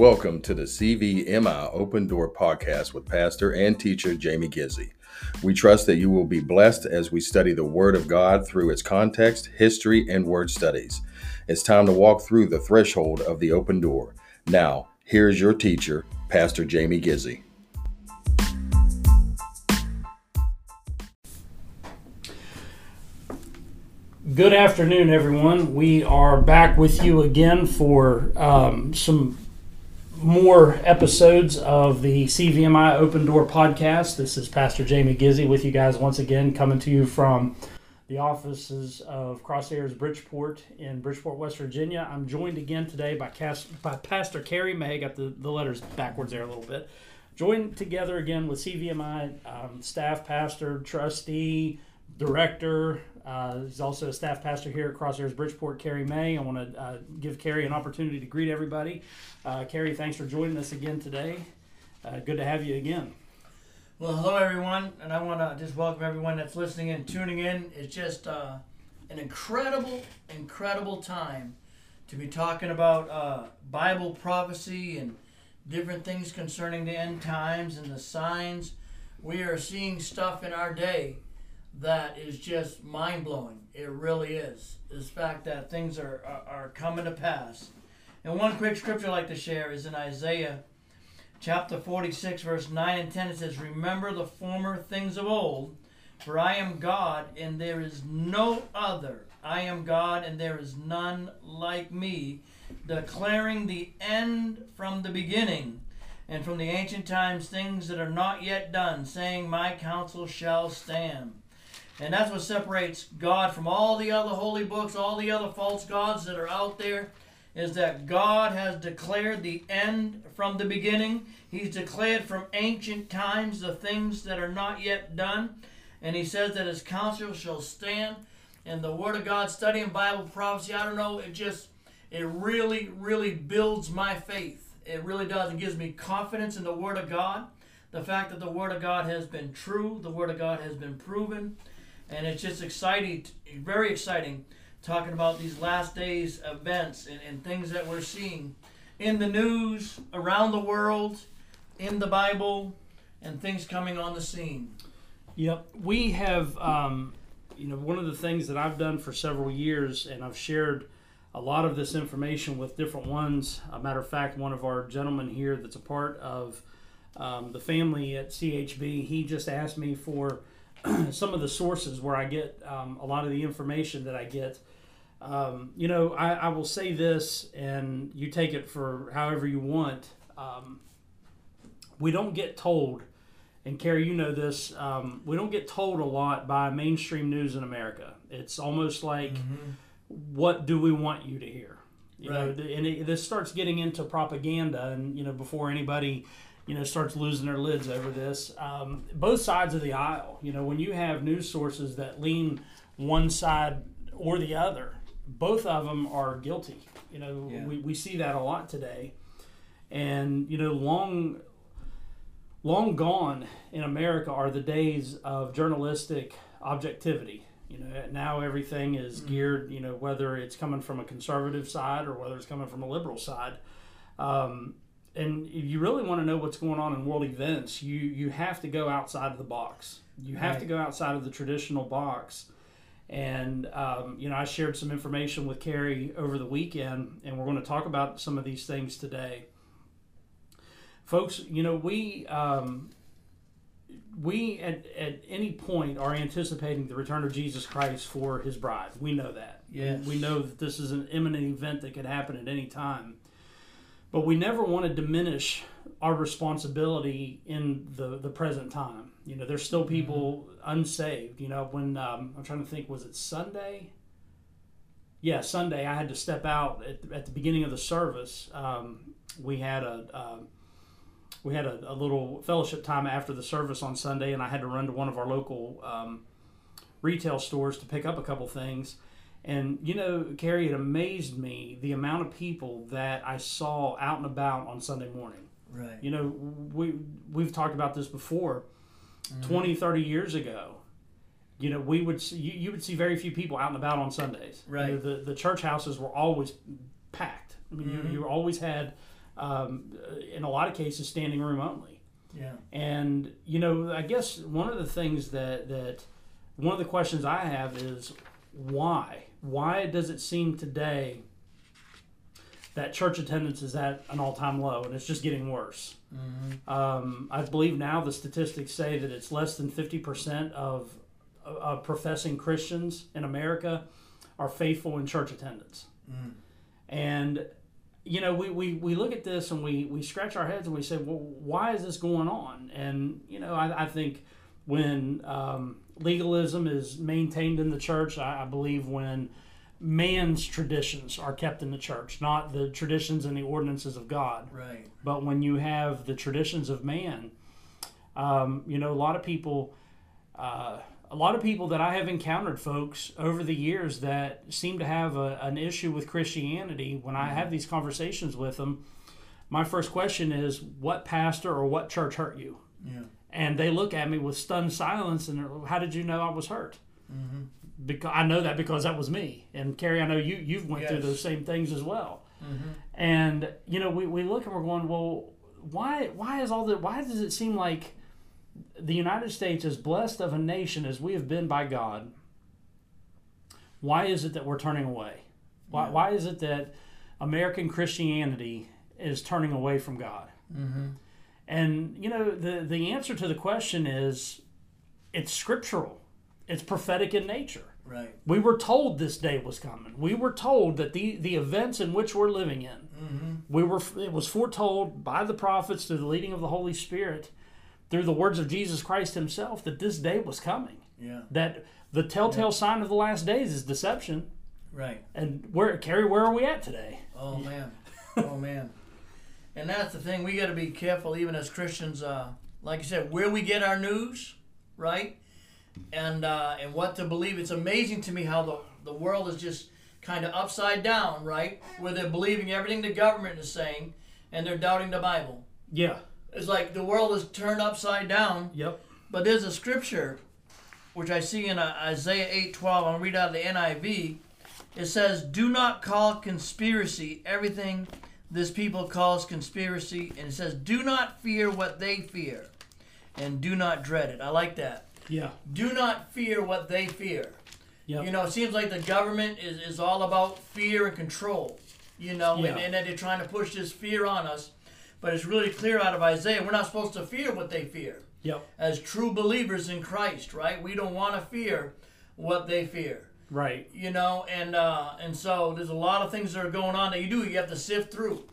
Welcome to the CVMI Open Door podcast with pastor and teacher Jamie Gizzy. We trust that you will be blessed as we study the Word of God through its context, history, and word studies. It's time to walk through the threshold of the open door. Now, here's your teacher, Pastor Jamie Gizzy. Good afternoon, everyone. We are back with you again for um, some more episodes of the CVMI Open Door podcast. This is Pastor Jamie Gizzy with you guys once again, coming to you from the offices of Crosshairs Bridgeport in Bridgeport, West Virginia. I'm joined again today by, Cast, by Pastor Carrie May. Got the, the letters backwards there a little bit. Joined together again with CVMI um, staff, pastor, trustee, director, uh, he's also a staff pastor here at Crosshairs Bridgeport, Carrie May. I want to uh, give Carrie an opportunity to greet everybody. Uh, Carrie, thanks for joining us again today. Uh, good to have you again. Well, hello everyone, and I want to just welcome everyone that's listening and tuning in. It's just uh, an incredible, incredible time to be talking about uh, Bible prophecy and different things concerning the end times and the signs. We are seeing stuff in our day that is just mind blowing. It really is. The fact that things are, are, are coming to pass. And one quick scripture I'd like to share is in Isaiah chapter 46, verse 9 and 10. It says, Remember the former things of old, for I am God, and there is no other. I am God, and there is none like me, declaring the end from the beginning, and from the ancient times things that are not yet done, saying, My counsel shall stand. And that's what separates God from all the other holy books, all the other false gods that are out there, is that God has declared the end from the beginning. He's declared from ancient times the things that are not yet done. And he says that his counsel shall stand. And the Word of God, studying Bible prophecy, I don't know, it just, it really, really builds my faith. It really does. It gives me confidence in the Word of God. The fact that the Word of God has been true, the Word of God has been proven and it's just exciting, very exciting, talking about these last days events and, and things that we're seeing in the news, around the world, in the Bible, and things coming on the scene. Yep, we have. Um, you know, one of the things that I've done for several years, and I've shared a lot of this information with different ones. A matter of fact, one of our gentlemen here that's a part of um, the family at CHB, he just asked me for some of the sources where I get um, a lot of the information that I get. Um, you know, I, I, will say this, and you take it for however you want. Um, we don't get told, and Carrie, you know this, um, we don't get told a lot by mainstream news in America. It's almost like, mm-hmm. what do we want you to hear? You right. know, and it, this starts getting into propaganda, and you know, before anybody you know, starts losing their lids over this. Um, both sides of the aisle, you know, when you have news sources that lean one side or the other, both of them are guilty. You know, yeah. we, we see that a lot today. And, you know, long long gone in America are the days of journalistic objectivity. You know, now everything is mm-hmm. geared, you know, whether it's coming from a conservative side or whether it's coming from a liberal side. Um, and if you really want to know what's going on in world events, you you have to go outside of the box. You have right. to go outside of the traditional box. And um, you know, I shared some information with Carrie over the weekend, and we're going to talk about some of these things today. Folks, you know, we um, we at, at any point are anticipating the return of Jesus Christ for His bride. We know that. Yes. We know that this is an imminent event that could happen at any time but we never want to diminish our responsibility in the the present time. You know, there's still people mm-hmm. unsaved. You know, when um, I'm trying to think, was it Sunday? Yeah, Sunday. I had to step out at, at the beginning of the service. Um, we had a uh, we had a, a, little fellowship time after the service on Sunday, and I had to run to one of our local um, retail stores to pick up a couple things and you know, Carrie, it amazed me the amount of people that I saw out and about on Sunday morning. Right. You know, we we've talked about this before. Mm-hmm. 20, 30 years ago, you know, we would see, you, you would see very few people out and about on Sundays. Right. You know, the the church houses were always packed. I mean, mm-hmm. you, you always had um, in a lot of cases, standing room only. Yeah. And you know, I guess one of the things that that one of the questions I have is why? Why does it seem today that church attendance is at an all-time low and it's just getting worse? Mm-hmm. Um, I believe now the statistics say that it's less than fifty percent of, of professing Christians in America are faithful in church attendance, Mm. and you know, we, we, we look at this and we, we scratch our heads and we say, well, why is this going on? And, you know, I, I think when um, legalism is maintained in the church, I, I believe when man's traditions are kept in the church, not the traditions and the ordinances of God, Right. but when you have the traditions of man, um, you know, a lot of people, uh, a lot of people that I have encountered, folks, over the years that seem to have a, an issue with Christianity. When I have these conversations with them, my first question is, "What pastor or what church hurt you?" Yeah. And they look at me with stunned silence, and "How did you know I was hurt?" Mm-hmm. Because I know that because that was me. And Carrie, I know you you've went through those same things as well. Mm-hmm. And you know, we, we look and we're going, well, why why is all that? Why does it seem like the United States, as blessed of a nation as we have been by God, why is it that we're turning away? Why Yeah. why is it that American Christianity is turning away from God? Mm-hmm. And you know, the the answer to the question is, it's scriptural, it's prophetic in nature. Right. We were told this day was coming. We were told that the, the events in which we're living in, Mm-hmm. we were it was foretold by the prophets through the leading of the Holy Spirit, through the words of Jesus Christ Himself, that this day was coming. Yeah. That the telltale sign of the last days is deception. Right. And where Carrie, where are we at today? Oh man. oh man. And that's the thing. We got to be careful, even as Christians. Uh, like you said, where we get our news, right? And uh, and what to believe. It's amazing to me how the the world is just kind of upside down, right? Where they're believing everything the government is saying, and they're doubting the Bible. Yeah. It's like the world is turned upside down. Yep. But there's a scripture which I see in uh, Isaiah 8:12. I'm going to read out of the NIV. It says, "Do not call conspiracy everything this people calls conspiracy." And it says, "Do not fear what they fear, and do not dread it." I like that. Yeah. Do not fear what they fear. Yep. You know, it seems like the government is, is all about fear and control, you know, Yeah. and, and that they're trying to push this fear on us. But it's really clear out of Isaiah, we're not supposed to fear what they fear. Yep. As true believers in Christ, right? We don't want to fear what they fear, Right. you know, and uh, and so there's a lot of things that are going on that you do. You have to sift through.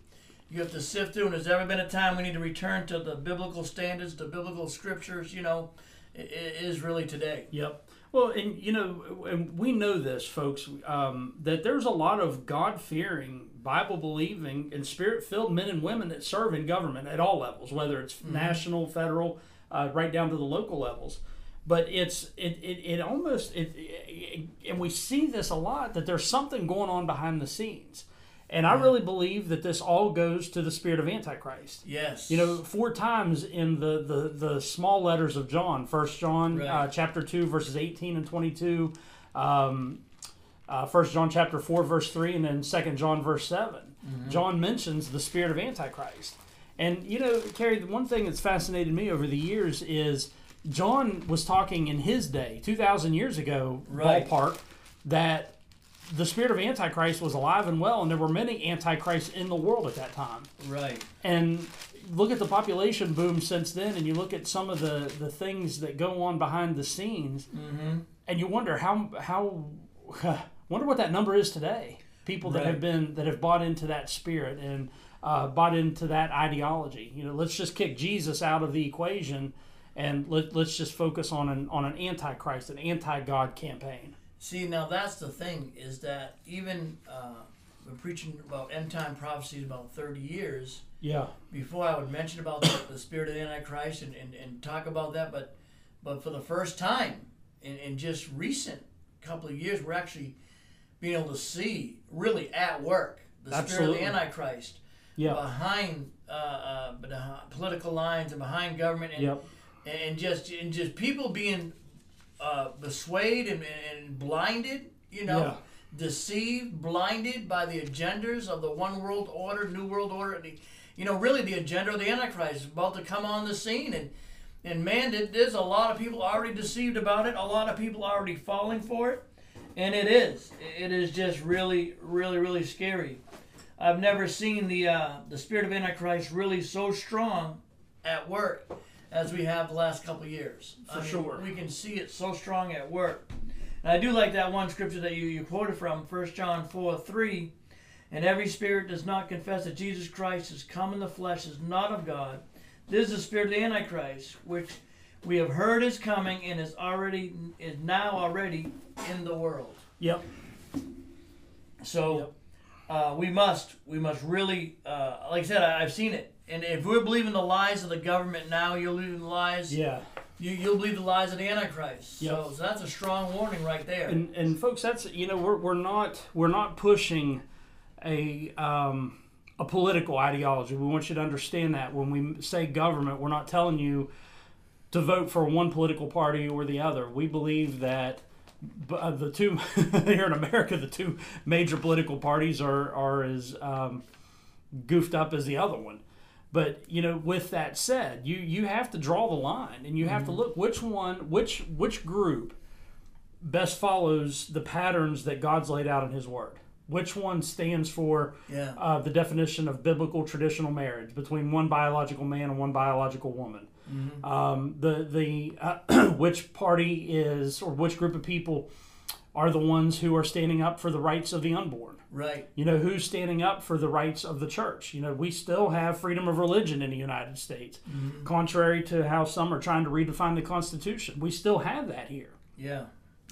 You have to sift through, and there's ever been a time we need to return to the biblical standards, the biblical scriptures. You know, is really today. Yep. Well, and you know, and we know this, folks, um, that there's a lot of God fearing, Bible believing, and spirit filled men and women that serve in government at all levels, whether it's national, federal, uh, right down to the local levels. But it's it, it, it almost it, it and we see this a lot that there's something going on behind the scenes, and I really believe that this all goes to the spirit of Antichrist. Yes. You know, four times in the, the, the small letters of John, First John Right. uh, chapter two verses eighteen and twenty two, um, uh, First John chapter four verse three, and then Second John verse 7 John mentions the spirit of Antichrist. And you know, Carrie, the one thing that's fascinated me over the years is John was talking in his day, two thousand years ago, Right. ballpark, that the spirit of Antichrist was alive and well, and there were many Antichrists in the world at that time right. and look at the population boom since then and you look at some of the the things that go on behind the scenes Mm-hmm. and you wonder how how wonder what that number is today people that Right. have been that have bought into that spirit and uh, bought into that ideology you know let's just kick jesus out of the equation and let, let's just focus on an on an antichrist an anti-god campaign. See, now that's the thing is that even uh, been preaching about end time prophecies about 30 years. yeah. Before I would mention about the, the spirit of the Antichrist and, and, and talk about that, but but for the first time in, in just recent couple of years, we're actually being able to see really at work the spirit of the Antichrist yeah. behind uh, uh, political lines and behind government and, yep and just and just people being uh, persuaded and, and blinded, you know, Yeah. deceived, blinded by the agendas of the one world order, new world order. And, you know, really the agenda of the Antichrist is about to come on the scene. And, and man, there's a lot of people already deceived about it, a lot of people already falling for it. And it is. It is just really, really, really scary. I've never seen the uh, the spirit of Antichrist really so strong at work as we have the last couple years. For I mean, sure. We can see it so strong at work. And I do like that one scripture that you, you quoted from, 1 John 4 3. And every spirit does not confess that Jesus Christ has come in the flesh is not of God. This is the spirit of the Antichrist, which we have heard is coming and is already is now already in the world. Yep. So yep. Uh, we must we must really uh, like I said I, have seen it and if we're believing the lies of the government now you'll believe the lies yeah. you, you'll believe the lies of the antichrist. Yep. so, so that's a strong warning right there. And, and folks that's you know we're, we're not we're not pushing a um, a political ideology. We want you to understand that. When we say government we're not telling you to vote for one political party or the other. We believe that uh, the two here in America, the two major political parties are are as um, goofed up as the other one. But you know, with that said, you you have to draw the line, and you mm-hmm. have to mm-hmm. look which one, which which group best follows the patterns that God's laid out in His Word. Which one stands for yeah. uh, the definition of biblical traditional marriage between one biological man and one biological woman? Mm-hmm. Um, the the uh, which party is or which group of people are the ones who are standing up for the rights of the unborn. Right. You know who's standing up for the rights of the church. You know we still have freedom of religion in the United States, mm-hmm. contrary to how some are trying to redefine the Constitution. We still have that here. Yeah.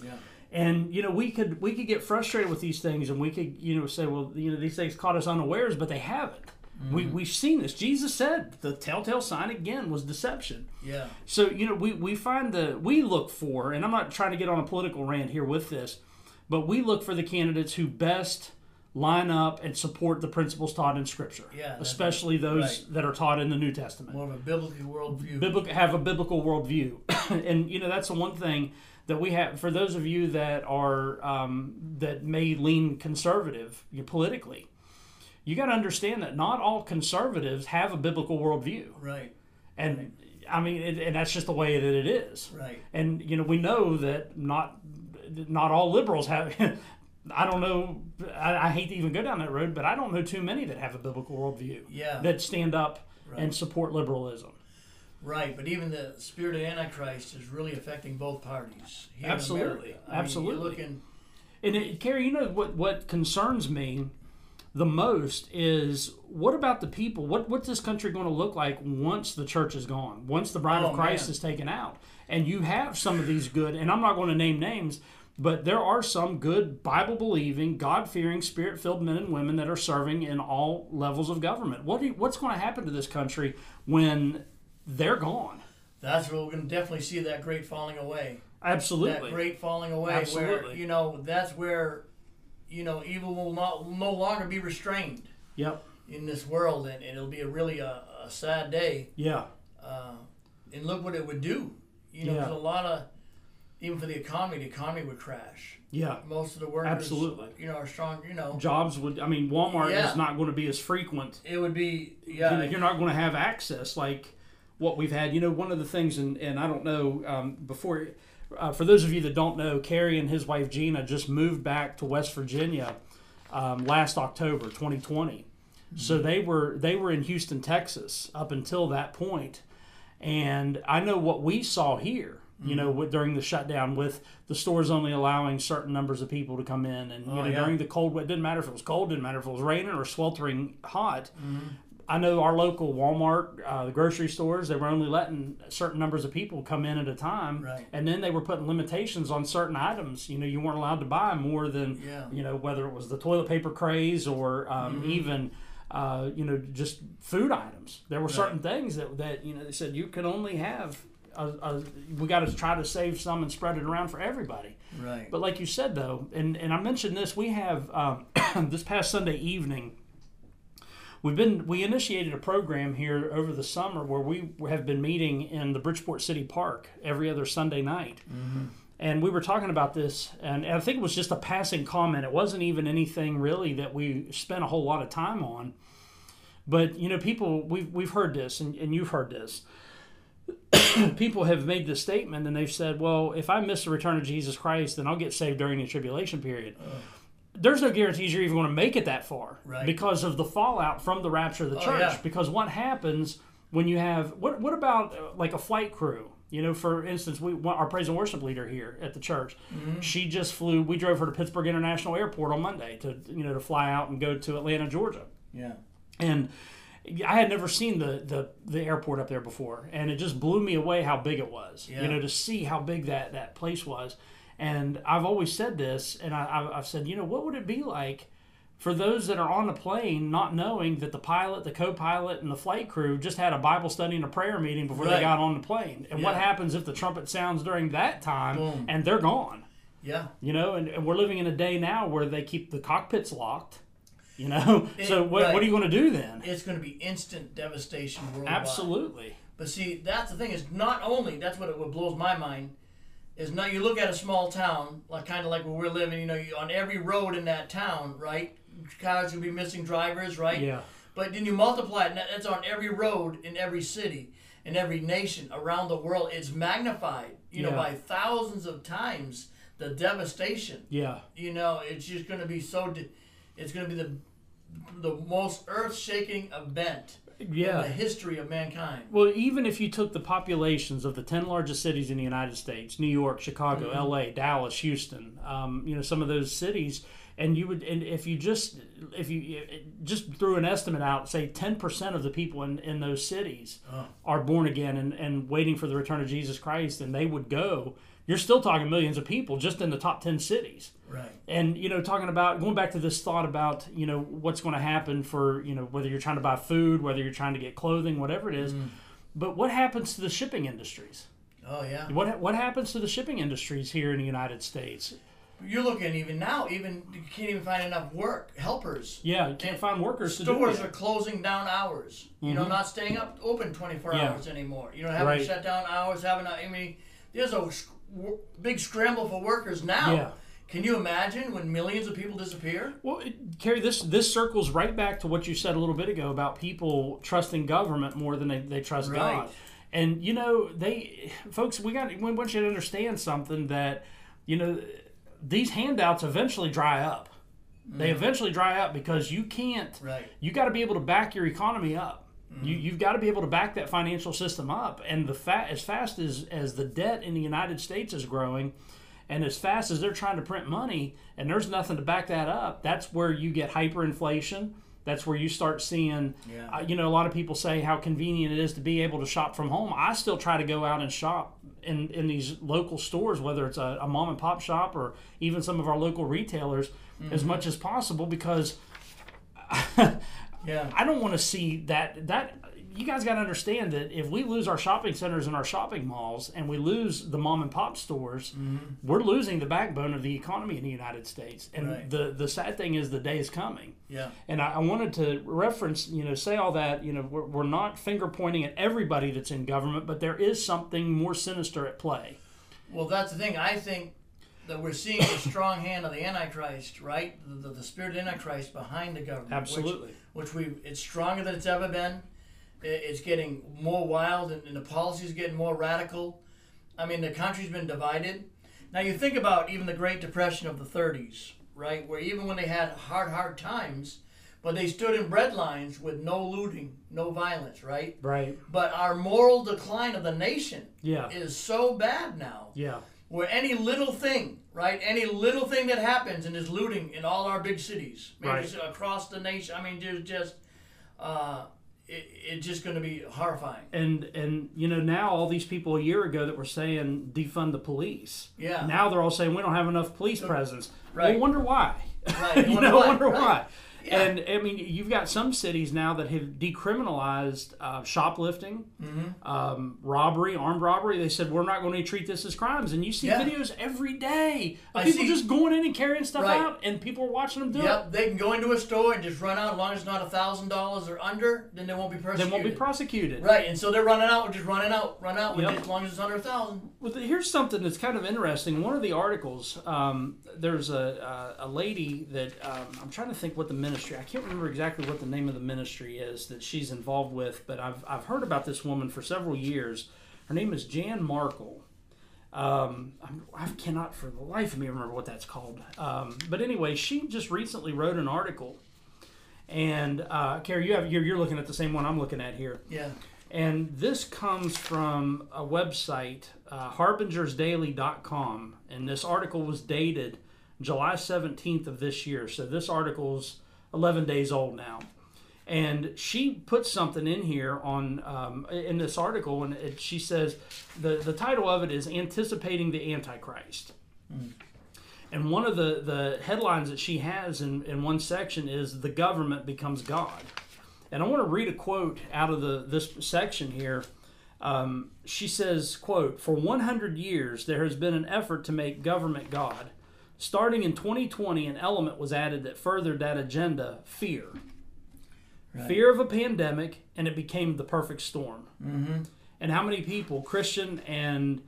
Yeah. And you know we could we could get frustrated with these things, and we could you know say, well, you know these things caught us unawares, but they haven't. Mm-hmm. We, we've seen this. Jesus said the telltale sign again was deception. Yeah. So, you know, we, we find the, we look for, and I'm not trying to get on a political rant here with this, but we look for the candidates who best line up and support the principles taught in Scripture. Yeah, especially those right. that are taught in the New Testament. More of a biblical worldview. Biblical, have a biblical worldview, and you know that's the one thing that we have for those of you that are um, that may lean conservative politically you got to understand that not all conservatives have a biblical worldview. Right. And right. I mean, it, and that's just the way that it is. Right. And you know, we know that not not all liberals have. I don't know. I, I, hate to even go down that road, but I don't know too many that have a biblical worldview. Yeah. That stand up right. and support liberalism. Right, but even the spirit of Antichrist is really affecting both parties. Absolutely, absolutely. Mean, looking, and it, Carrie, you know what? What concerns me the most is what about the people? What what's this country going to look like once the church is gone? Once the bride oh, of Christ man. is taken out? And you have some of these good, and I'm not going to name names, but there are some good Bible believing, God fearing, spirit filled men and women that are serving in all levels of government. What you, what's going to happen to this country when they're gone? That's where we're going to definitely see that great falling away. Absolutely. That great falling away. Absolutely. Where, you know, that's where you know, evil will not no longer be restrained. Yep. In this world, and, and it'll be a really a, a sad day. Yeah. Uh, and look what it would do. You know, yeah. there's a lot of even for the economy, the economy would crash. Yeah. Most of the workers, absolutely, you know, are strong. You know, jobs would. I mean, Walmart yeah. is not going to be as frequent. It would be. Yeah. You are not going to have access like what we've had. You know, one of the things, and and I don't know um, before uh, for those of you that don't know, Kerry and his wife Gina just moved back to West Virginia um, last October 2020. Mm-hmm. So they were they were in Houston, Texas, up until that point, and I know what we saw here. Mm-hmm. You know, mm-hmm. during the shutdown, with the stores only allowing certain numbers of people to come in, and you oh, know, yeah. during the cold, it didn't matter if it was cold, didn't matter if it was raining or sweltering hot. Mm-hmm. I know our local Walmart, uh, the grocery stores, they were only letting certain numbers of people come in at a time, right. and then they were putting limitations on certain items. You know, you weren't allowed to buy more than, yeah. you know, whether it was the toilet paper craze or um, mm-hmm. even, uh, you know, just food items. There were certain things that that you know they said you can only have. A, a, we got to try to save some and spread it around for everybody. Right. But like you said though, and and I mentioned this, we have um, this past Sunday evening we've been we initiated a program here over the summer where we have been meeting in the Bridgeport City Park every other Sunday night. Mm-hmm. And we were talking about this, and I think it was just a passing comment. It wasn't even anything really that we spent a whole lot of time on. But you know, people we've we've heard this, and, and you've heard this. people have made this statement, and they've said, "Well, if I miss the return of Jesus Christ, then I'll get saved during the tribulation period." There's no guarantees you're even going to make it that far Right. because of the fallout from the rapture of the Oh, church. yeah. Because what happens when you have what? What about uh, like a flight crew? You know, for instance, we our praise and worship leader here at the church, Mm-hmm. she just flew. We drove her to Pittsburgh International Airport on Monday to you know to fly out and go to Atlanta, Georgia Yeah. and I had never seen the, the the airport up there before, and it just blew me away how big it was. Yeah. You know, to see how big that that place was, and I've always said this, and I, I've- said, you know, what would it be like for those that are on the plane, not knowing that the pilot, the co-pilot, and the flight crew just had a Bible study and a prayer meeting before they got on the plane, and what happens if the trumpet sounds during that time Boom. and they're gone? Yeah. You know, and, and we're living in a day now where they keep the cockpits locked. You know, It- so what, right. what are you going to do then? It's going to be instant devastation worldwide. Absolutely. But see, that's the thing is not only that's what it what blows my mind is now you look at a small town like kind of like where we're living. You know, you, on every road in that town, right? Cars will be missing drivers, right? Yeah. But then you multiply it, and that's on every road in every city, in every nation around the world. It's magnified, you know, by thousands of times the devastation. Yeah. You know, it's just going to be so. De- it's going to be the the most earth-shaking event in the history of mankind. Well, even if you took the populations of the 10 largest cities in the United States New York, Chicago, Mm-hmm. LA, Dallas, Houston, um, you know, some of those cities. And you would, and if you just, if you just threw an estimate out, say ten percent of the people in, in those cities Oh. are born again and, and waiting for the return of Jesus Christ, and they would go. You're still talking millions of people just in the top ten cities. Right. and you know talking about going back to this thought about you know what's going to happen for you know whether you're trying to buy food whether you're trying to get clothing whatever it is mm-hmm. but what happens to the shipping industries Oh yeah. what what happens to the shipping industries here in the United States You're looking even now, even you can't even find enough work helpers. yeah you can't find workers to do Stores are closing down hours. You know, mm-hmm. not staying up open 24 Yeah. hours anymore. You know, having Right. shut down hours, having. I mean, there's a big scramble for workers now. Yeah. Can you imagine when millions of people disappear? Well, it, Carrie, this this circles right back to what you said a little bit ago about people trusting government more than they, they trust Right. God. And you know, they folks, we got we want you to understand something that you know these handouts eventually dry up. They mm. eventually dry up because you can't. Right. You got to be able to back your economy up. You, you've got to be able to back that financial system up, and the fa- as fast as as the debt in the United States is growing, and as fast as they're trying to print money, and there's nothing to back that up, that's where you get hyperinflation. That's where you start seeing, Yeah. uh, you know, a lot of people say how convenient it is to be able to shop from home. I still try to go out and shop in, in these local stores, whether it's a, a mom and pop shop or even some of our local retailers, as much as possible because Yeah. I don't want to see that that you guys got to understand that if we lose our shopping centers and our shopping malls and we lose the mom and pop stores, Mm-hmm. we're losing the backbone of the economy in the United States. And Right. the the sad thing is the day is coming. Yeah. And I, I wanted to reference, you know, say all that, you know, we're, we're not finger pointing at everybody that's in government, but there is something more sinister at play. Well, that's the thing. I think that we're seeing the strong hand of the Antichrist, right? The, the, the spirit of Antichrist behind the government. which- Absolutely. Which, we it's stronger than it's ever been. It's getting more wild, and, and the policies getting more radical. I mean, the country's been divided. Now you think about even the Great Depression of the 30s, right? Where even when they had hard, hard times, but they stood in bread lines with no looting, no violence, right? Right. But our moral decline of the nation Yeah. is so bad now Yeah. Where any little thing, right? Any little thing that happens and is looting in all our big cities, maybe Right. across the nation. I mean, there's just, uh, it, it's just going to be horrifying. And and you know now all these people a year ago that were saying defund the police. Yeah. Now they're all saying we don't have enough police presence. Right. Well, wonder why. Right. you Wonder know, why, wonder right. why. Yeah. And I mean, you've got some cities now that have decriminalized uh, shoplifting, Mm-hmm. um, robbery, armed robbery. They said we're not going to treat this as crimes, and you see Yeah. videos every day of I people see- just going in and carrying stuff Right. out, and people are watching them do it. Yep, they can go into a store and just run out as long as it's not a thousand dollars or under, then they won't be it. persecuted. They won't be prosecuted. Right, and so they're running out, just running out, run out, Yep. it as long as it's under a thousand. Well, here's something that's kind of interesting. One of the articles, um, there's a, a, a lady that um, I'm trying to think what the ministry ministry. I can't remember exactly what the name of the ministry is that she's involved with, but I've, I've heard about this woman for several years. Her name is Jan Markell. Um, I cannot for the life of me remember what that's called. Um, but anyway, she just recently wrote an article. And uh, Carrie, you have you're, you're looking at the same one I'm looking at here. Yeah. And this comes from a website, uh, harbingersdaily.com. And this article was dated July 17th of this year. So this article's 11 days old now. And she puts something in here on um, in this article, and it, she says the, the title of it is Anticipating the Antichrist. Mm. And one of the, the headlines that she has in, in one section is The Government Becomes God. And I want to read a quote out of the this section here. Um, she says, quote, For 100 years, there has been an effort to make government God. Starting in 2020, an element was added that furthered that agenda fear. Right. Fear of a pandemic, and it became the perfect storm. Mm-hmm. And how many people, Christian and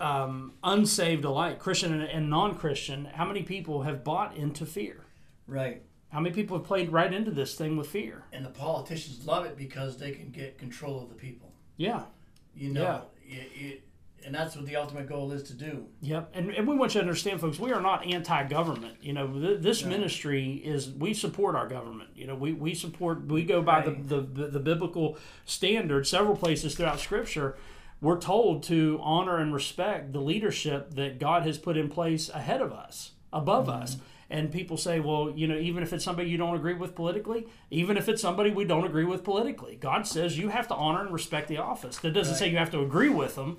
um, unsaved alike, Christian and, and non Christian, how many people have bought into fear? Right. How many people have played right into this thing with fear? And the politicians love it because they can get control of the people. Yeah. You know, yeah. It, it, and that's what the ultimate goal is to do. Yep, and, and we want you to understand, folks, we are not anti-government. You know, th- this no. ministry is we support our government. You know, we, we support we go by right. the, the the biblical standard. Several places throughout Scripture, we're told to honor and respect the leadership that God has put in place ahead of us, above mm-hmm. us. And people say, well, you know, even if it's somebody you don't agree with politically, even if it's somebody we don't agree with politically, God says you have to honor and respect the office. That doesn't right. say you have to agree with them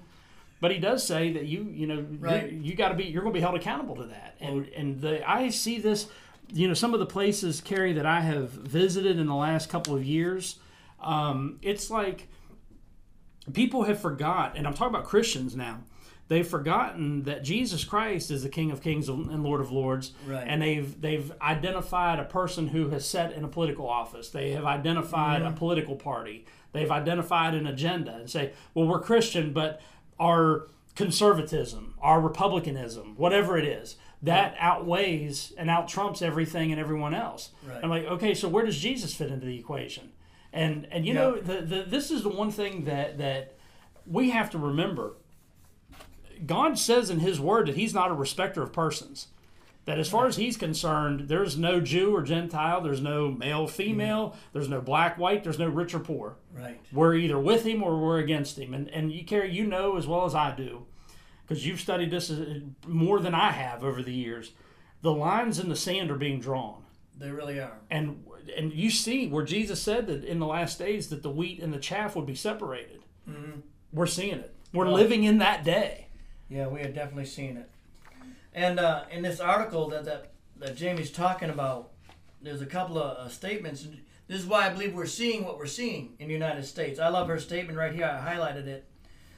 but he does say that you you know right. you, you got to be you're going to be held accountable to that. And and the I see this, you know, some of the places Carrie that I have visited in the last couple of years, um, it's like people have forgot, and I'm talking about Christians now. They've forgotten that Jesus Christ is the King of Kings and Lord of Lords, right. and they've they've identified a person who has sat in a political office. They have identified mm-hmm. a political party. They've identified an agenda and say, "Well, we're Christian, but our conservatism, our republicanism, whatever it is, that right. outweighs and out trumps everything and everyone else. Right. I'm like, okay, so where does Jesus fit into the equation? And and you yeah. know, the, the this is the one thing that that we have to remember. God says in His Word that He's not a respecter of persons that as far as he's concerned, there's no Jew or Gentile, there's no male, female, mm-hmm. there's no black, white, there's no rich or poor. Right. We're either with him or we're against him. And and you Carrie, you know as well as I do, because you've studied this more than I have over the years. The lines in the sand are being drawn. They really are. And and you see where Jesus said that in the last days that the wheat and the chaff would be separated. Mm-hmm. We're seeing it. We're well, living in that day. Yeah, we are definitely seeing it. And uh, in this article that, that that Jamie's talking about, there's a couple of uh, statements. This is why I believe we're seeing what we're seeing in the United States. I love her statement right here. I highlighted it.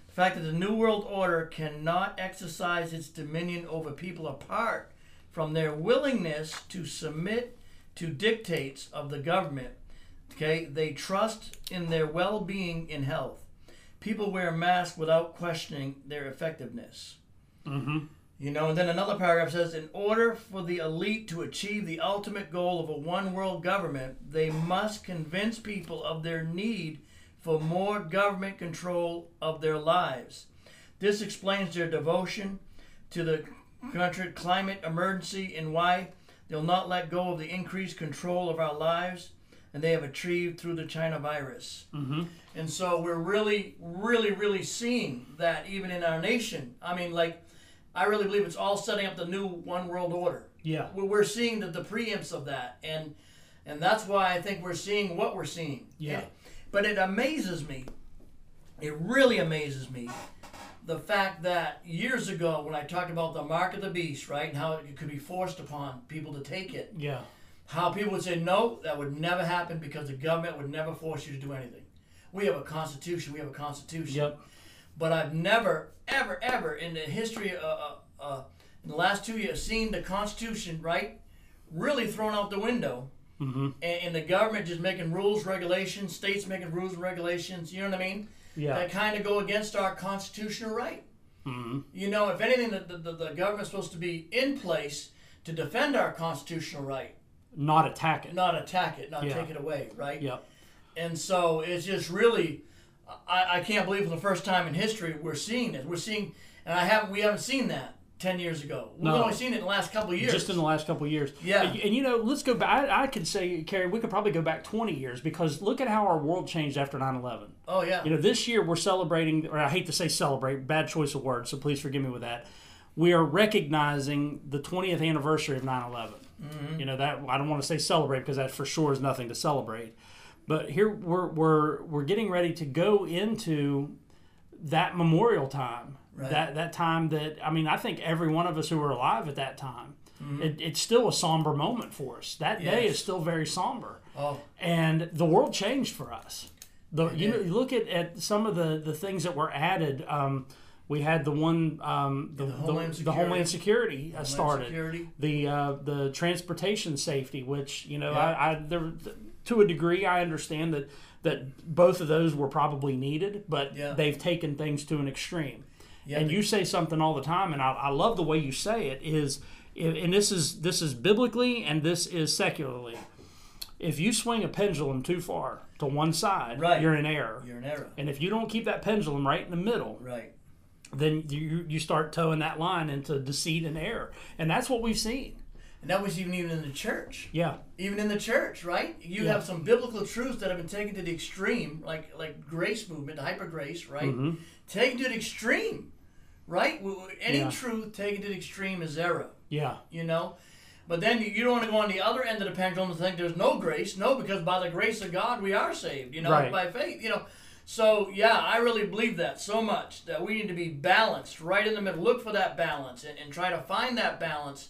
The fact that the New World Order cannot exercise its dominion over people apart from their willingness to submit to dictates of the government. Okay, they trust in their well-being and health. People wear masks without questioning their effectiveness. Mm-hmm. You know, and then another paragraph says in order for the elite to achieve the ultimate goal of a one world government, they must convince people of their need for more government control of their lives. This explains their devotion to the country climate emergency and why they'll not let go of the increased control of our lives and they have achieved through the China virus. Mm-hmm. And so we're really, really, really seeing that even in our nation. I mean, like, I really believe it's all setting up the new one world order. Yeah. We're seeing the, the preempts of that. And and that's why I think we're seeing what we're seeing. Yeah. but it amazes me. It really amazes me the fact that years ago when I talked about the mark of the beast, right, and how it could be forced upon people to take it. Yeah. How people would say no, that would never happen because the government would never force you to do anything. We have a constitution. We have a constitution. Yep. But I've never, ever, ever in the history, of uh, uh, in the last two years, seen the Constitution, right, really thrown out the window. Mm-hmm. And, and, the government just making rules, regulations, states making rules and regulations, you know what I mean? Yeah. That kind of go against our constitutional right. Mm-hmm. You know, if anything, the, the, the government's supposed to be in place to defend our constitutional right. not attack it. not attack it, not Yeah. take it away, right? Yep. And so it's just really, I, I can't believe for the first time in history we're seeing this. We're seeing, and I haven't, we haven't seen that ten years ago. We've No. only seen it in the last couple of years. Just in the last couple of years. Yeah. And, and, you know, let's go back. I, I could say, Kerry, we could probably go back 20 years because look at how our world changed after 9 11. oh yeah, You know, this year we're celebrating, or I hate to say celebrate, bad choice of words, so please forgive me with that. We are recognizing the 20th anniversary of 9 11. Mm-hmm. You know, that I don't want to say celebrate because that for sure is nothing to celebrate. But here we're, we're, we're getting ready to go into that memorial time. Right. That, that time that, I mean, I think every one of us who were alive at that time, it, it's still a somber moment for us. That day is still very somber oh and the world changed for us. The you know you look at, at some of the, the things that were added. Um, we had the one um, the, the the, Homeland the Security. Homeland Security uh, started security. the uh, the transportation safety, which you know Yeah. I, I there to a degree I understand that that both of those were probably needed, but Yeah. they've taken things to an extreme. Yeah, and you say something all the time, and I, I love the way you say it. Is and this is this is biblically and this is secularly. If you swing a pendulum too far to one side, Right. you're in error. You're in error. And if you don't keep that pendulum right in the middle, Right. then you you start towing that line into deceit and error, and that's what we've seen. And that was even even in the church. Yeah, Even in the church, right? You Yeah. have some biblical truths that have been taken to the extreme, like like grace movement, hyper grace, right? Mm-hmm. Taken to the extreme, right? Any Yeah. truth taken to the extreme is error. yeah, you know. But then you, you don't want to go on the other end of the pendulum and think there's no grace. No, because by the grace of God we are saved, you know, Right. by faith, you know. So yeah, I really believe that so much that we need to be balanced, right in the middle. Look for that balance and, and try to find that balance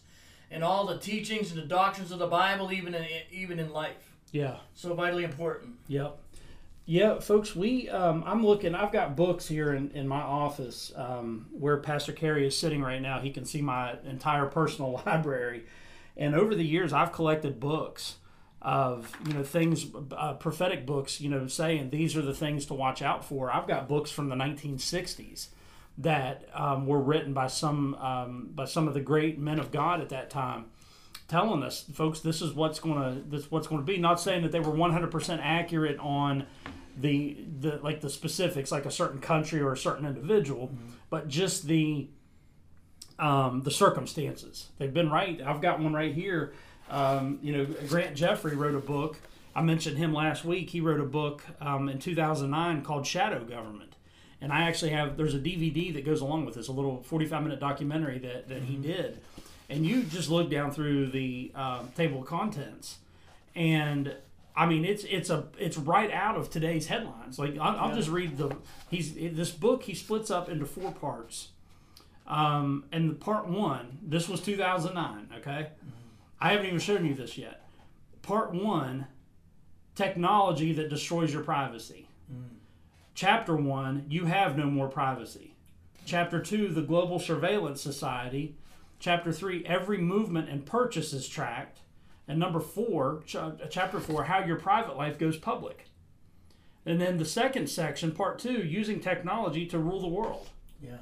in all the teachings and the doctrines of the Bible, even in even in life. yeah. So vitally important. Yep. Yeah, folks, we um, I'm looking. I've got books here in, in my office um, where Pastor Carey is sitting right now. He can see my entire personal library, and over the years, I've collected books of you know things, uh, prophetic books. You know, saying these are the things to watch out for. I've got books from the 1960s that um, were written by some um, by some of the great men of God at that time telling us, folks, this is what's going to this what's going to be. Not saying that they were 100% accurate on the the like the specifics, like a certain country or a certain individual, but just the um, the circumstances. They've been right. I've got one right here. Um, you know, Grant Jeffrey wrote a book. I mentioned him last week. He wrote a book um, in 2009 called Shadow Government. And I actually have, there's a DVD that goes along with this, a little 45 minute documentary that, that he did. And you just look down through the um, table of contents. And I mean, it's it's a it's right out of today's headlines. Like I'll, I'll just read the he's this book he splits up into four parts. Um, and the part one, this was 2009. Okay, I haven't even shown you this yet. Part one, technology that destroys your privacy. Chapter one, you have no more privacy. Chapter two, the global surveillance society. Chapter three, every movement and purchase is tracked. And number four, ch- chapter four, how your private life goes public. And then the second section, part two, using technology to rule the world. Yeah.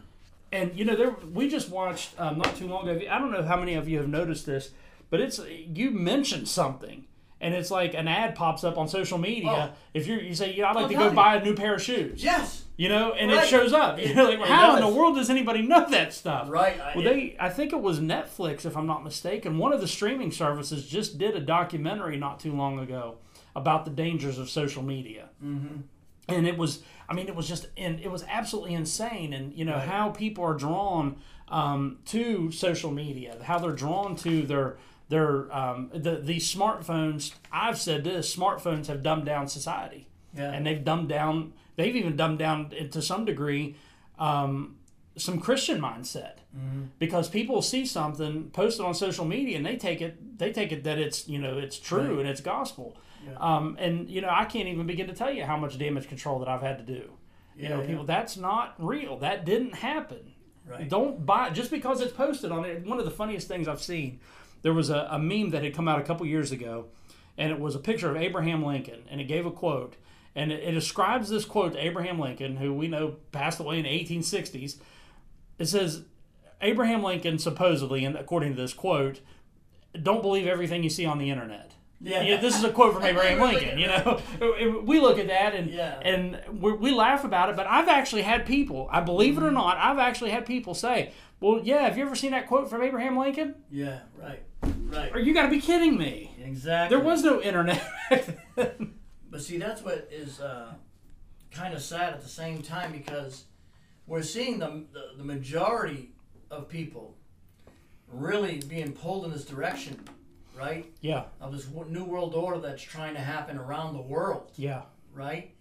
And you know, there we just watched um, not too long ago. I don't know how many of you have noticed this, but it's you mentioned something, and it's like an ad pops up on social media. Oh. If you're, you say, "Yeah, I'd like I'll to go you. buy a new pair of shoes," Yes. you know, and it shows up. You're like, it how in the world does anybody know that stuff? Right. I- Well, they, I think it was Netflix, if I'm not mistaken. One of the streaming services just did a documentary not too long ago about the dangers of social media. Mm-hmm. And it was, I mean, it was just, and it was absolutely insane. And you know Right. how people are drawn um, to social media, how they're drawn to their their um, the these smartphones. I've said this: smartphones have dumbed down society yeah. and they've dumbed down they've even dumbed down to some degree um, some christian mindset because people see something posted on social media and they take it they take it that it's you know it's true Right. and it's gospel Yeah. um, and you know i can't even begin to tell you how much damage control that i've had to do you Yeah, know yeah. people that's not real that didn't happen Right. don't buy just because it's posted on it. One of the funniest things I've seen, there was a, a meme that had come out a couple years ago, and it was a picture of Abraham Lincoln, and it gave a quote, and it, it describes this quote to Abraham Lincoln, who we know passed away in the 1860s. It says, Abraham Lincoln supposedly, and according to this quote, don't believe everything you see on the internet. Yeah. This is a quote from Abraham Lincoln. You know, we look at that and Yeah. and we, we laugh about it. But I've actually had people, I believe Mm-hmm. it or not, I've actually had people say, "Well, yeah, have you ever seen that quote from Abraham Lincoln? Yeah, right. Right. Or you got to be kidding me! Exactly. There was no internet." But see, that's what is uh, kind of sad at the same time because we're seeing the, the, the majority of people really being pulled in this direction, right? yeah, Of this new world order that's trying to happen around the world, yeah, right?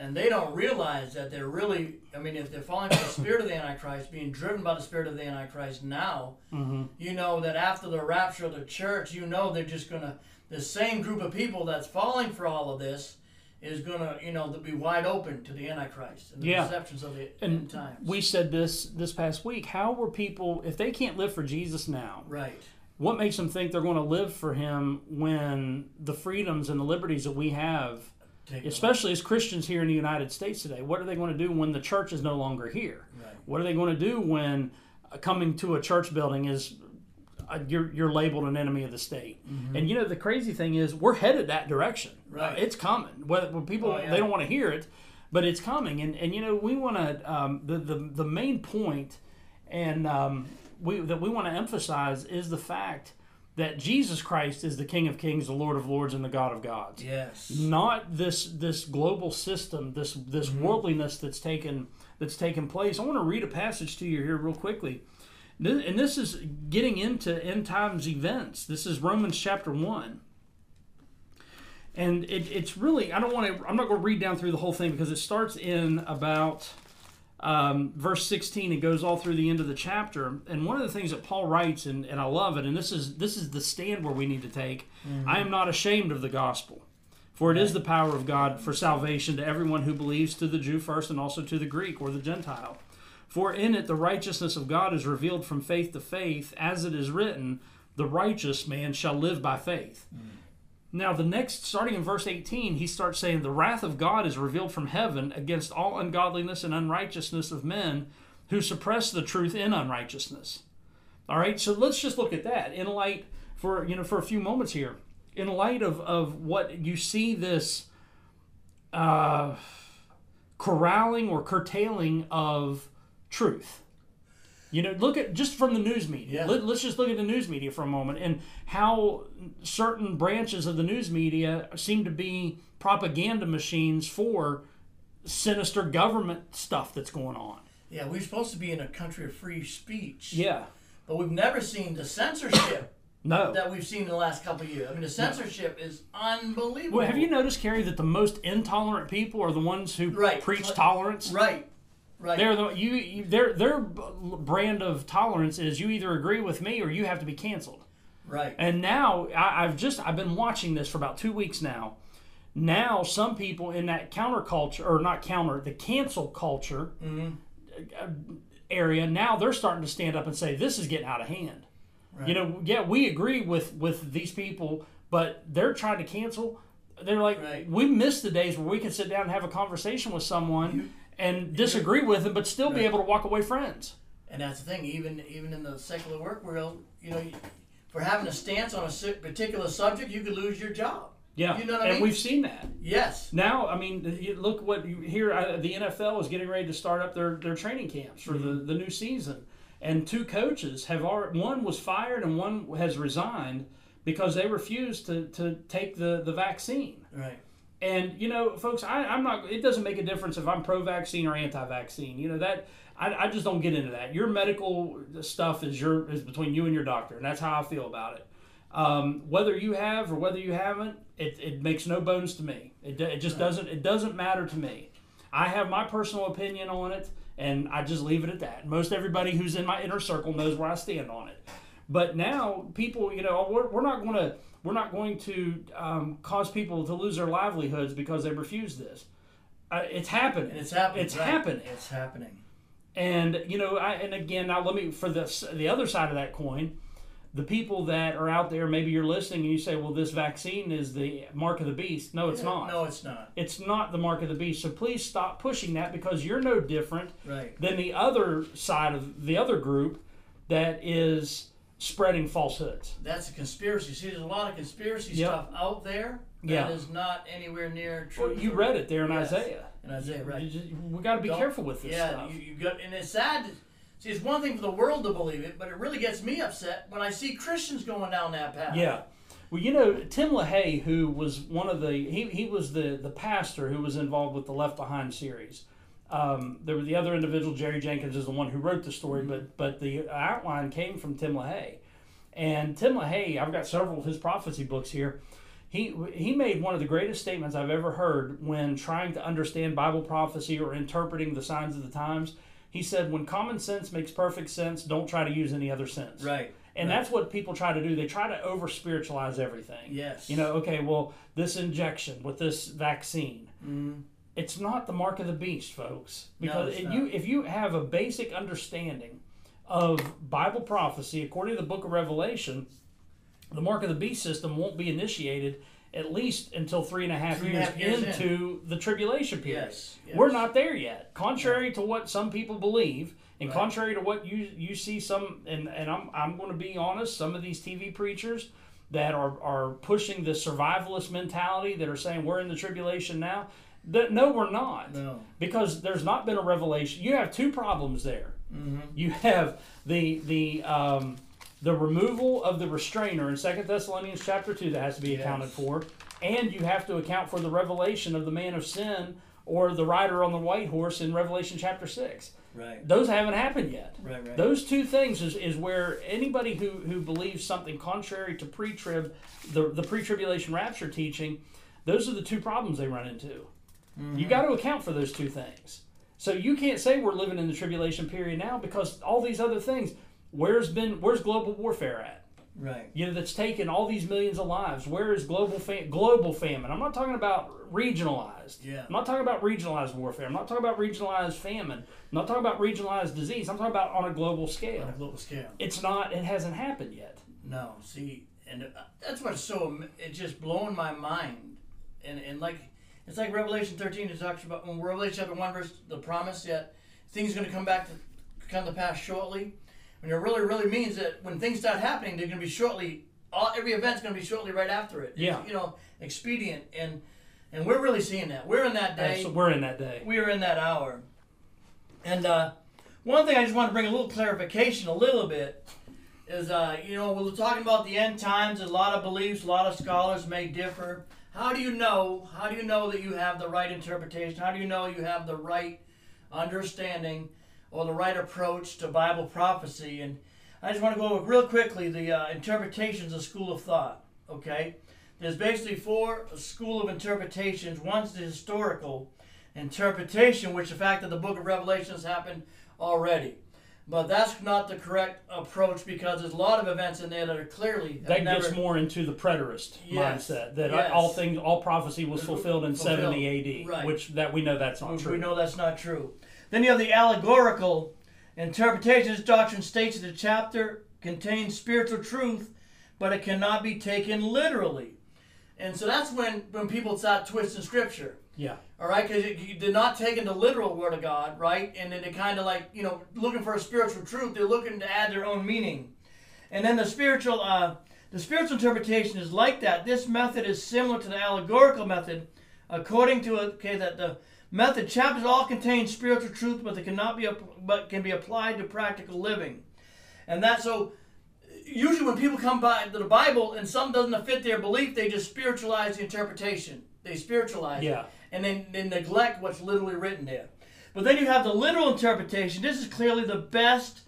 And they don't realize that they're really, I mean, if they're following the spirit of the Antichrist, being driven by the spirit of the Antichrist now, hmm you know that after the rapture of the church, you know they're just gonna the same group of people that's falling for all of this is gonna you know be wide open to the Antichrist and the Yeah. deceptions of the And end times. we said this this past week. How were people if they can't live for Jesus now? right, What makes them think they're going to live for Him when the freedoms and the liberties that we have Take especially as Christians here in the United States today. What are they going to do when the church is no longer here? Right. What are they going to do when uh, coming to a church building is uh, you're you're labeled an enemy of the state? And you know the crazy thing is we're headed that direction. Mm-hmm. Right. Uh, it's coming. Whether when people Oh, yeah. they don't want to hear it, but it's coming. And and you know we want to um, the the the main point and um, we that we want to emphasize is the fact that Jesus Christ is the King of Kings, the Lord of Lords, and the God of gods Yes. not this this global system, this this mm-hmm. worldliness that's taken that's taken place. I want to read a passage to you here real quickly, and this is getting into end times events. This is Romans chapter one, and it, it's really I don't want to I'm not going to read down through the whole thing because it starts in about. Um, verse 16 it goes all through the end of the chapter and one of the things that paul writes and, and i love it and this is this is the stand where we need to take i am not ashamed of the gospel for it is the power of God for salvation to everyone who believes, to the Jew first, and also to the Greek or the Gentile. For in it the righteousness of God is revealed from faith to faith, as it is written, the righteous man shall live by faith. Now, the next, starting in verse 18, he starts saying, The wrath of God is revealed from heaven against all ungodliness and unrighteousness of men who suppress the truth in unrighteousness. All right, so let's just look at that in light for you know for a few moments here. In light of, of what you see this uh, corralling or curtailing of truth. You know, look at just from the news media. Yeah. Let, let's just look at the news media for a moment and how certain branches of the news media seem to be propaganda machines for sinister government stuff that's going on. Yeah, we're supposed to be in a country of free speech. Yeah. But we've never seen the censorship No. that we've seen in the last couple of years. I mean, the censorship is unbelievable. Well, have you noticed, Carrie, that the most intolerant people are the ones who Right. preach tolerance? Right. Right. They're the you, you their their brand of tolerance is you either agree with me or you have to be canceled. right. And now I, I've just I've been watching this for about two weeks now. Now some people in that counterculture or not counter the cancel culture uh, area now they're starting to stand up and say this is getting out of hand. You know, yeah, we agree with with these people, but they're trying to cancel. They're like, Right. we miss the days where we can sit down and have a conversation with someone and disagree with them, but still be able to walk away friends. And that's the thing, even even in the secular work world, you know, for having a stance on a particular subject, you could lose your job. Yeah, You know what I and mean? we've seen that. Yes. Now, I mean, look what you hear. Uh, the NFL is getting ready to start up their, their training camps for the, the new season, and two coaches have already. One was fired, and one has resigned because they refused to, to take the, the vaccine. Right. And you know, folks, I, I'm not. It doesn't make a difference if I'm pro-vaccine or anti-vaccine. You know that I, I just don't get into that. Your medical stuff is your is between you and your doctor, and that's how I feel about it. Um, whether you have or whether you haven't, it, it makes no bones to me. It, it just doesn't it doesn't matter to me. I have my personal opinion on it, and I just leave it at that. Most everybody who's in my inner circle knows where I stand on it. But now people, you know, we're, we're not going to we're not going to um, cause people to lose their livelihoods because they refuse this. Uh, it's happening. And it's happening. It's right. happening. It's happening. And you know, I, and again, now let me for the the other side of that coin, the people that are out there, maybe you're listening and you say, "Well, this vaccine is the mark of the beast." No, it's Yeah, not. No, it's not. It's not the mark of the beast. So please stop pushing that because you're no different Right. than the other side of the other group that is spreading falsehoods. That's a conspiracy. See, there's a lot of conspiracy Yep. stuff out there that Yeah. is not anywhere near true. Well, you read it there in Yes. Isaiah. In Isaiah, right. You just- we got to be Don't- careful with this yeah, stuff. you, you got, and it's sad. to- See, it's one thing for the world to believe it, but it really gets me upset when I see Christians going down that path. Yeah. Well, you know, Tim LaHaye, who was one of the he, he was the the pastor who was involved with the Left Behind series. Um, there were the other individual, Jerry Jenkins, is the one who wrote the story, but but the outline came from Tim LaHaye, and Tim LaHaye, I've got several of his prophecy books here. He he made one of the greatest statements I've ever heard when trying to understand Bible prophecy or interpreting the signs of the times. He said, "When common sense makes perfect sense, don't try to use any other sense." Right. And Right. that's what people try to do. They try to over spiritualize everything. Yes. You know, okay, well, this injection with this vaccine, Mhm. It's not the mark of the beast, folks. Because it's if you if you have a basic understanding of Bible prophecy according to the book of Revelation, the mark of the beast system won't be initiated at least until three and a half Three and a years, half years in. into the tribulation period. Yes. yes. We're not there yet. Contrary to what some people believe, and Right. contrary to what you you see some, and, and I'm I'm going to be honest, some of these TV preachers that are are pushing the survivalist mentality that are saying we're in the tribulation now. That no, we're not, No. because there's not been a revelation. You have two problems there. Mm-hmm. You have the the um, the removal of the restrainer in Second Thessalonians chapter two that has to be Yes. accounted for, and you have to account for the revelation of the man of sin or the rider on the white horse in Revelation chapter six. Right. Those haven't happened yet. Right. Right. Those two things is, is where anybody who, who believes something contrary to pre-trib, the, the pre-tribulation rapture teaching, those are the two problems they run into. You got to account for those two things. So you can't say we're living in the tribulation period now because all these other things. Where's been where's global warfare at? right. You know that's taken all these millions of lives. Where is global fam- global famine? I'm not talking about regionalized. Yeah. I'm not talking about regionalized warfare. I'm not talking about regionalized famine. I'm not talking about regionalized disease. I'm talking about on a global scale. On a global scale. It's not. It hasn't happened yet. No, see, and uh, that's what's so it's just blowing my mind, and and like it's like Revelation thirteen. It talks about when Revelation chapter one verse the promise that things are going to come back to come to pass shortly. When it really really means that when things start happening, they're going to be shortly. All every event's going to be shortly right after it. It's, Yeah. you know, expedient, and and we're really seeing that. We're in that day. So we're in that day. we are in that hour. And uh, one thing I just want to bring a little clarification, a little bit, is uh, you know we're talking about the end times. A lot of beliefs, a lot of scholars may differ. How do you know? How do you know that you have the right interpretation? How do you know you have the right understanding or the right approach to Bible prophecy? And I just want to go over real quickly the uh, interpretations of school of thought. Okay, there's basically four school of interpretations. One's the historical interpretation, which the fact that the book of Revelation has happened already. But that's not the correct approach because there's a lot of events in there that are clearly That never, gets more into the preterist Yes. mindset that Yes. all things, all prophecy was fulfilled in Fulfilled. 70 A.D., Right. which that we know that's not true. we know that's not true. Then you have the allegorical interpretation. This doctrine states that the chapter contains spiritual truth, but it cannot be taken literally. And so that's when, when people start twisting scripture. Yeah, All right, because they're not taking the literal word of God, right? And then they're kind of like, you know, looking for a spiritual truth. They're looking to add their own meaning. And then the spiritual, uh, the spiritual interpretation is like that. This method is similar to the allegorical method, according to okay that the method chapters all contain spiritual truth, but they cannot be but can be applied to practical living. And that's so. Usually, when people come by to the Bible and something doesn't fit their belief, they just spiritualize the interpretation. They spiritualize it yeah, and then they neglect what's literally written there. But then you have the literal interpretation. This is clearly the best.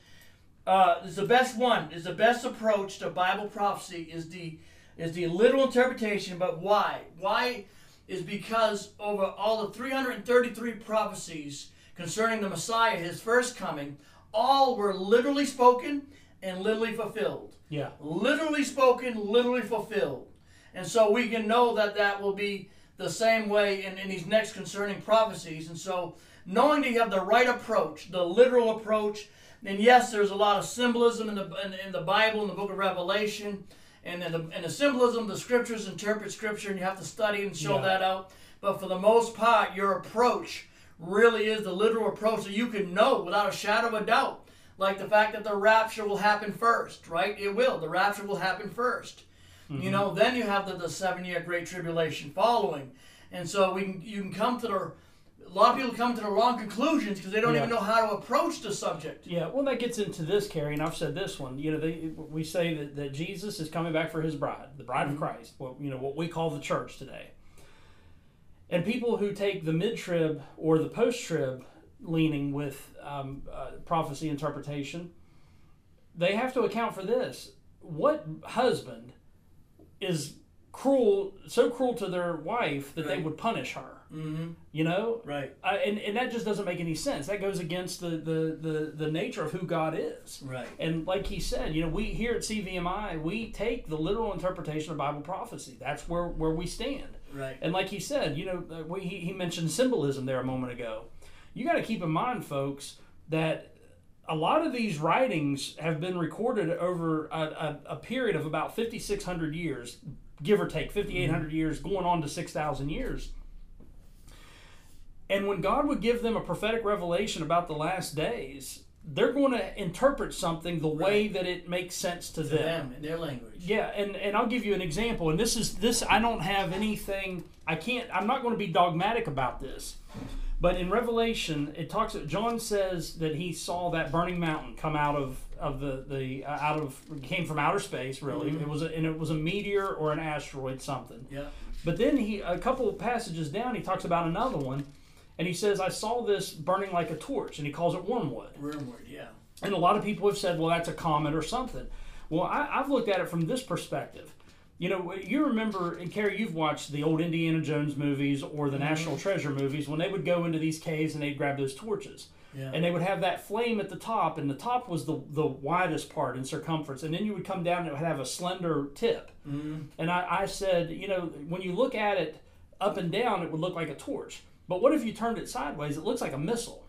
Uh, is the best one. Is the best approach to Bible prophecy. Is the is the literal interpretation. But why? Why is because over all the 333 prophecies concerning the Messiah, his first coming, all were literally spoken and literally fulfilled yeah. literally spoken, literally fulfilled. And so we can know that that will be the same way in, in these next concerning prophecies. And so knowing that you have the right approach, the literal approach, and yes, there's a lot of symbolism in the, in, in the Bible, in the book of Revelation, and in the, in the symbolism, the scriptures interpret scripture, and you have to study and show Yeah. that out. But for the most part, your approach really is the literal approach that you can know without a shadow of a doubt Like the fact that the rapture will happen first, right? It will. The rapture will happen 1st Mm-hmm. You know, then you have the, the seven year great tribulation following. And so we can, you can come to the, a lot of people come to the wrong conclusions because they don't Yeah. even know how to approach the subject. Yeah, well, that gets into this, Carrie, and I've said this one. You know, they, we say that, that Jesus is coming back for his bride, the bride of Christ, what, you know, what we call the church today. And people who take the mid trib or the post trib leaning with um, uh, prophecy interpretation, they have to account for this. What husband is cruel, so cruel to their wife that they would punish her? Mm-hmm. You know, Right. uh, and, and that just doesn't make any sense. That goes against the, the, the, the nature of who God is. Right. And like he said, you know, we here at CVMI, we take the literal interpretation of Bible prophecy. That's where, where we stand. Right. And like he said, you know, uh, we, he, he mentioned symbolism there a moment ago. You got to keep in mind, folks, that a lot of these writings have been recorded over a, a, a period of about 5,600 years, give or take 5,800 years, going on to 6,000 years. And when God would give them a prophetic revelation about the last days, they're going to interpret something the way that it makes sense to, To them. them in their language. Yeah, and, and I'll give you an example. And this is this I don't have anything I can't I'm not going to be dogmatic about this. But in Revelation, it talks John says that he saw that burning mountain come out of of the the uh, out of came from outer space really. It was a, and it was a meteor or an asteroid something. Yeah. But then he a couple of passages down he talks about another one and he says I saw this burning like a torch and he calls it wormwood. Wormwood. Yeah. And a lot of people have said, well, that's a comet or something. Well, I, I've looked at it from this perspective. You know, you remember, and Carrie, you've watched the old Indiana Jones movies or the National Treasure movies when they would go into these caves and they'd grab those torches. Yeah. And they would have that flame at the top, and the top was the, the widest part in circumference. And then you would come down and it would have a slender tip. Mhm. And I, I said, you know, when you look at it up and down, it would look like a torch. But what if you turned it sideways? It looks like a missile.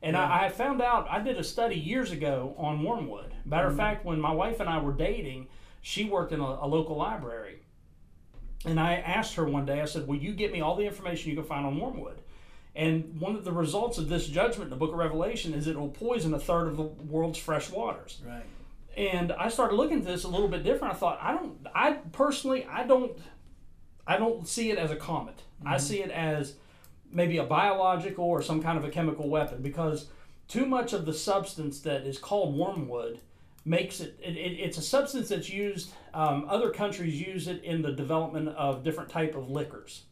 And Yeah. I, I found out, I did a study years ago on wormwood. Matter of fact, when my wife and I were dating, she worked in a, a local library. And I asked her one day, I said, Will you get me all the information you can find on wormwood? And one of the results of this judgment in the book of Revelation is it will poison a third of the world's fresh waters Right. and I started looking at this a little bit different. I thought I don't, I personally, I don't, I don't see it as a comet. I mm-hmm. see it as maybe a biological or some kind of a chemical weapon because too much of the substance that is called wormwood makes it, it, it it's a substance that's used um, other countries use it in the development of different type of liquors.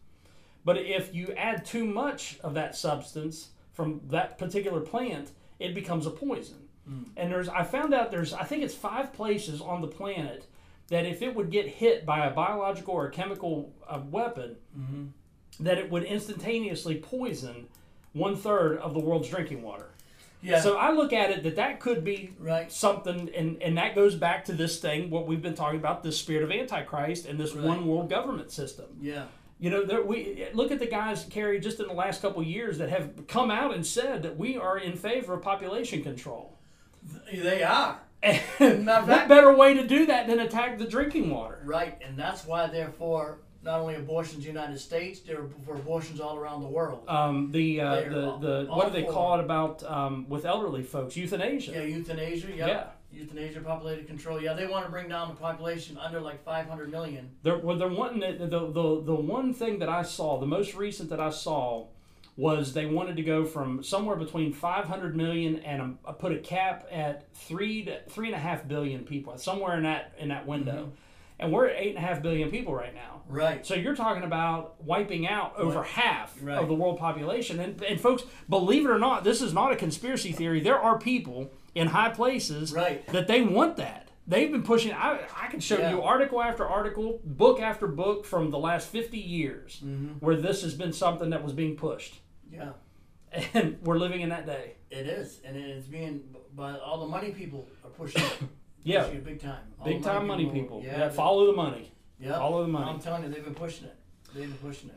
But if you add too much of that substance from that particular plant it becomes a poison. And there's I found out there's I think it's five places on the planet that if it would get hit by a biological or a chemical uh, weapon, that it would instantaneously poison one third of the world's drinking water. Yeah. So I look at it that that could be right. something, and and that goes back to this thing what we've been talking about this spirit of antichrist and this Right. one world government system. Yeah. You know, there, we look at the guys, Carrie, just in the last couple of years that have come out and said that we are in favor of population control. They are. And what better way to do that than attack the drinking water? Right, and that's why they're for not only abortions in the United States, they're for abortions all around the world. Um, the uh, the the all what do they call it about um, with elderly folks? Euthanasia. Yeah, euthanasia. Yeah. Yeah. Euthanasia, populated control. Yeah, they want to bring down the population under like 500 million. They're well, they're wanting it, the, the the one thing that I saw, the most recent that I saw, was they wanted to go from somewhere between 500 million and a, put a cap at three to three and a half billion people, somewhere in that in that window, and we're at eight and a half billion people right now. Right. So you're talking about wiping out over Right. half Right. of the world population. And, and folks, believe it or not, this is not a conspiracy theory. There are people in high places Right. that they want that. They've been pushing. I, I can show Yeah. you article after article, book after book from the last 50 years Mm-hmm. where this has been something that was being pushed. Yeah, And we're living in that day. it is, and it's being by all the money people are pushing it. Yeah. Pushing it big time. All Big time money people. Yeah. Yeah, follow the money. yeah. follow the money. I'm telling you, they've been pushing it. They've been pushing it.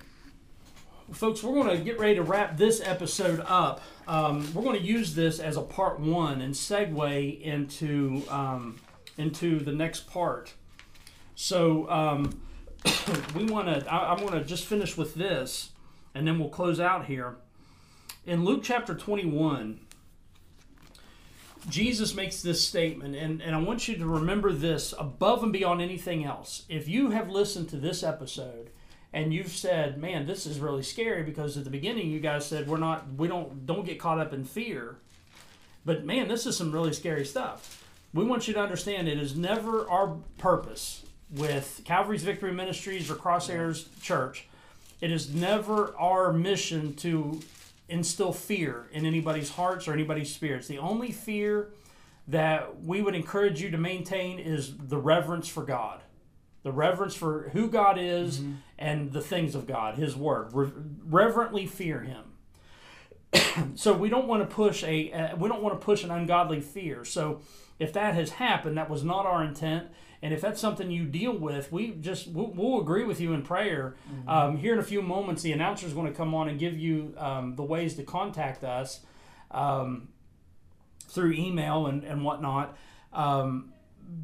folks we're going to get ready to wrap this episode up um, we're going to use this as a part one and segue into um, into the next part so um, we want to I, i'm going to just finish with this and then we'll close out here in luke chapter 21 Jesus makes this statement, and, and I want you to remember this above and beyond anything else. If you have listened to this episode and you've said, "Man, this is really scary," because at the beginning you guys said we're not, we don't, don't get caught up in fear, but man, this is some really scary stuff. We want you to understand it is never our purpose with Calvary's Victory Ministries or Crosshairs Church. It is never our mission to instill fear in anybody's hearts or anybody's spirits. The only fear that we would encourage you to maintain is the reverence for God, the reverence for who God is mm-hmm. and the things of God, His Word. Re- reverently fear Him. so we don't want to push a uh, we don't want to push an ungodly fear. So if that has happened, that was not our intent. And if that's something you deal with, we just we'll, we'll agree with you in prayer. Mm-hmm. Um, here in a few moments, the announcer is going to come on and give you um, the ways to contact us um, through email and and whatnot. Um,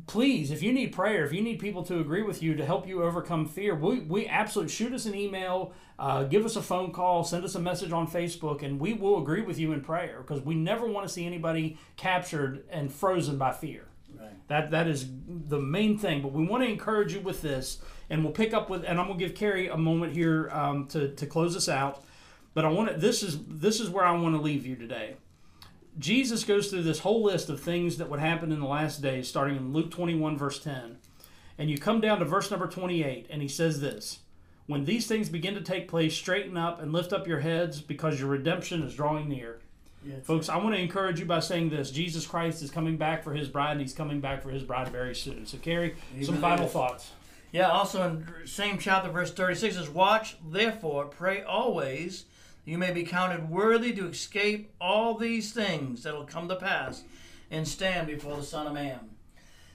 please, if you need prayer, if you need people to agree with you to help you overcome fear, we, we absolutely shoot us an email, uh, give us a phone call, send us a message on Facebook, and we will agree with you in prayer because we never want to see anybody captured and frozen by fear. That that is the main thing. But we want to encourage you with this, and we'll pick up with. And I'm gonna give Carrie a moment here um, to to close us out. But I want to. This is this is where I want to leave you today. Jesus goes through this whole list of things that would happen in the last days, starting in Luke 21 verse 10, and you come down to verse number 28, and he says this. When these things begin to take place, straighten up and lift up your heads because your redemption is drawing near. Folks, I want to encourage you by saying this Jesus Christ is coming back for his bride, and he's coming back for his bride very soon. So, Carrie, Amen. some final thoughts. Yeah, also in same chapter, verse 36 says, Watch, therefore, pray always, you may be counted worthy to escape all these things that will come to pass and stand before the Son of Man.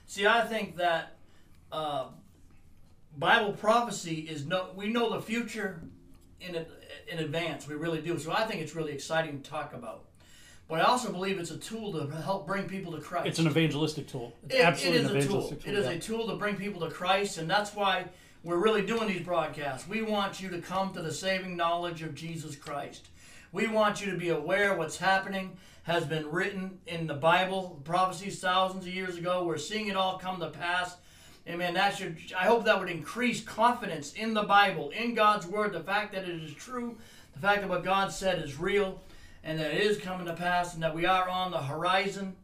See, I think that uh, Bible prophecy is no, we know the future in, in advance. We really do. So I think it's really exciting to talk about. But I also believe it's a tool to help bring people to Christ. It's an evangelistic tool. It's it, absolutely it is an evangelistic a tool. tool. It is yeah. a tool to bring people to Christ, and that's why we're really doing these broadcasts. We want you to come to the saving knowledge of Jesus Christ. We want you to be aware what's happening has been written in the Bible, prophecies thousands of years ago. We're seeing it all come to pass. Amen. That should I hope that would increase confidence in the Bible, in God's word, the fact that it is true, the fact that what God said is real and that it is coming to pass, and that we are on the horizon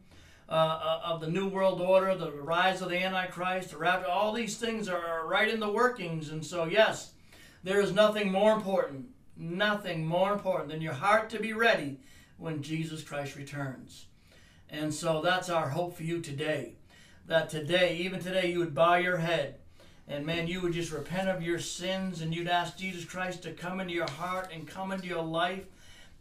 uh, uh, of the New World Order, the rise of the Antichrist, the rapture. All these things are right in the workings. And so, yes, there is nothing more important, nothing more important than your heart to be ready when Jesus Christ returns. And so that's our hope for you today. That today, even today, you would bow your head and man, you would just repent of your sins and you'd ask Jesus Christ to come into your heart and come into your life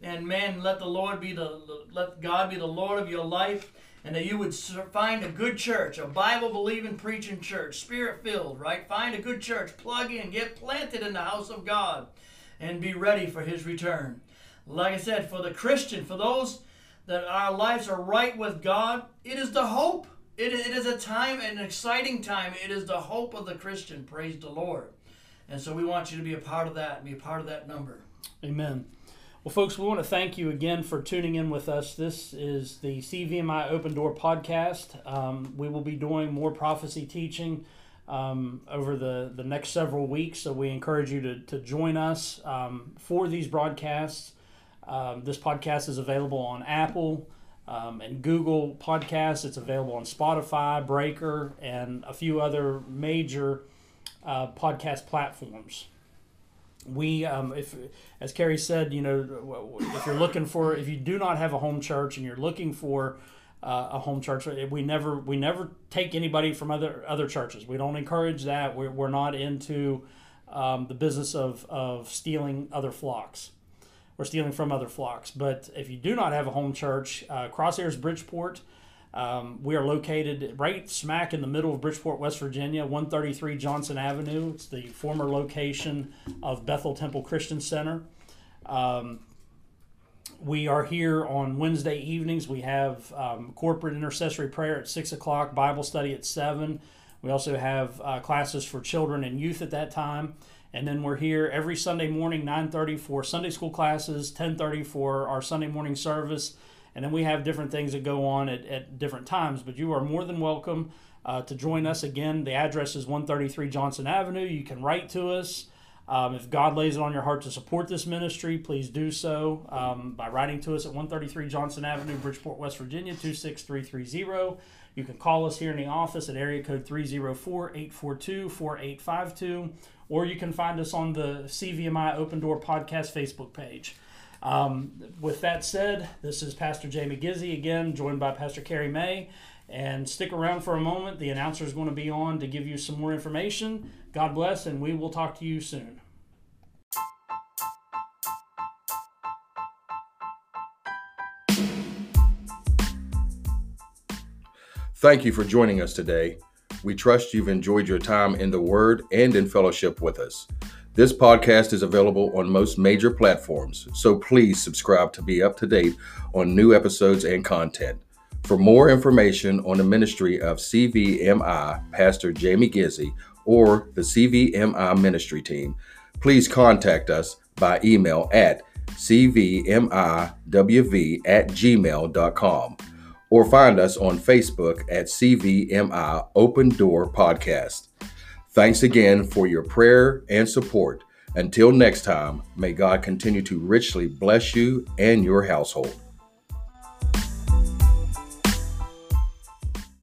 and man, let the Lord be the let God be the Lord of your life, and that you would find a good church, a Bible believing, preaching church, spirit filled, right? Find a good church, plug in, get planted in the house of God, and be ready for His return. Like I said, for the Christian, for those that our lives are right with God, it is the hope. It, it is a time, an exciting time. It is the hope of the Christian. Praise the Lord. And so we want you to be a part of that and be a part of that number. Amen. Well, folks, we want to thank you again for tuning in with us. This is the CVMI Open Door podcast. Um, we will be doing more prophecy teaching um, over the, the next several weeks, so we encourage you to, to join us um, for these broadcasts. Um, this podcast is available on Apple um, and Google Podcasts. It's available on Spotify, Breaker, and a few other major uh, podcast platforms we um, if as Carrie said, you know, if you're looking for if you do not have a home church and you're looking for uh, a home church, we never we never take anybody from other other churches. We don't encourage that. We're, we're not into um, the business of of stealing other flocks. We're stealing from other flocks. But if you do not have a home church, uh, Crosshairs Bridgeport um, we are located right smack in the middle of Bridgeport, West Virginia, 133 Johnson Avenue. It's the former location of Bethel Temple Christian Center. Um, we are here on Wednesday evenings. We have um, corporate intercessory prayer at 6 o'clock, Bible study at 7. We also have uh, classes for children and youth at that time. And then we're here every Sunday morning, 9.30 for Sunday school classes, 10.30 for our Sunday morning service, And then we have different things that go on at, at different times. But you are more than welcome uh, to join us again. The address is 133 Johnson Avenue. You can write to us. Um, if God lays it on your heart to support this ministry, please do so um, by writing to us at 133 Johnson Avenue, Bridgeport, West Virginia, 26330. You can call us here in the office at area code 304 842 4852, or you can find us on the CVMI Open Door Podcast Facebook page. Um, with that said, this is Pastor Jamie Gizzy again, joined by Pastor Carrie May. And stick around for a moment. The announcer is going to be on to give you some more information. God bless, and we will talk to you soon. Thank you for joining us today. We trust you've enjoyed your time in the Word and in fellowship with us. This podcast is available on most major platforms, so please subscribe to be up to date on new episodes and content. For more information on the ministry of CVMI Pastor Jamie Gizzy or the CVMI ministry team, please contact us by email at cvmiwv at gmail.com or find us on Facebook at CVMI Open Door Podcast. Thanks again for your prayer and support. Until next time, may God continue to richly bless you and your household.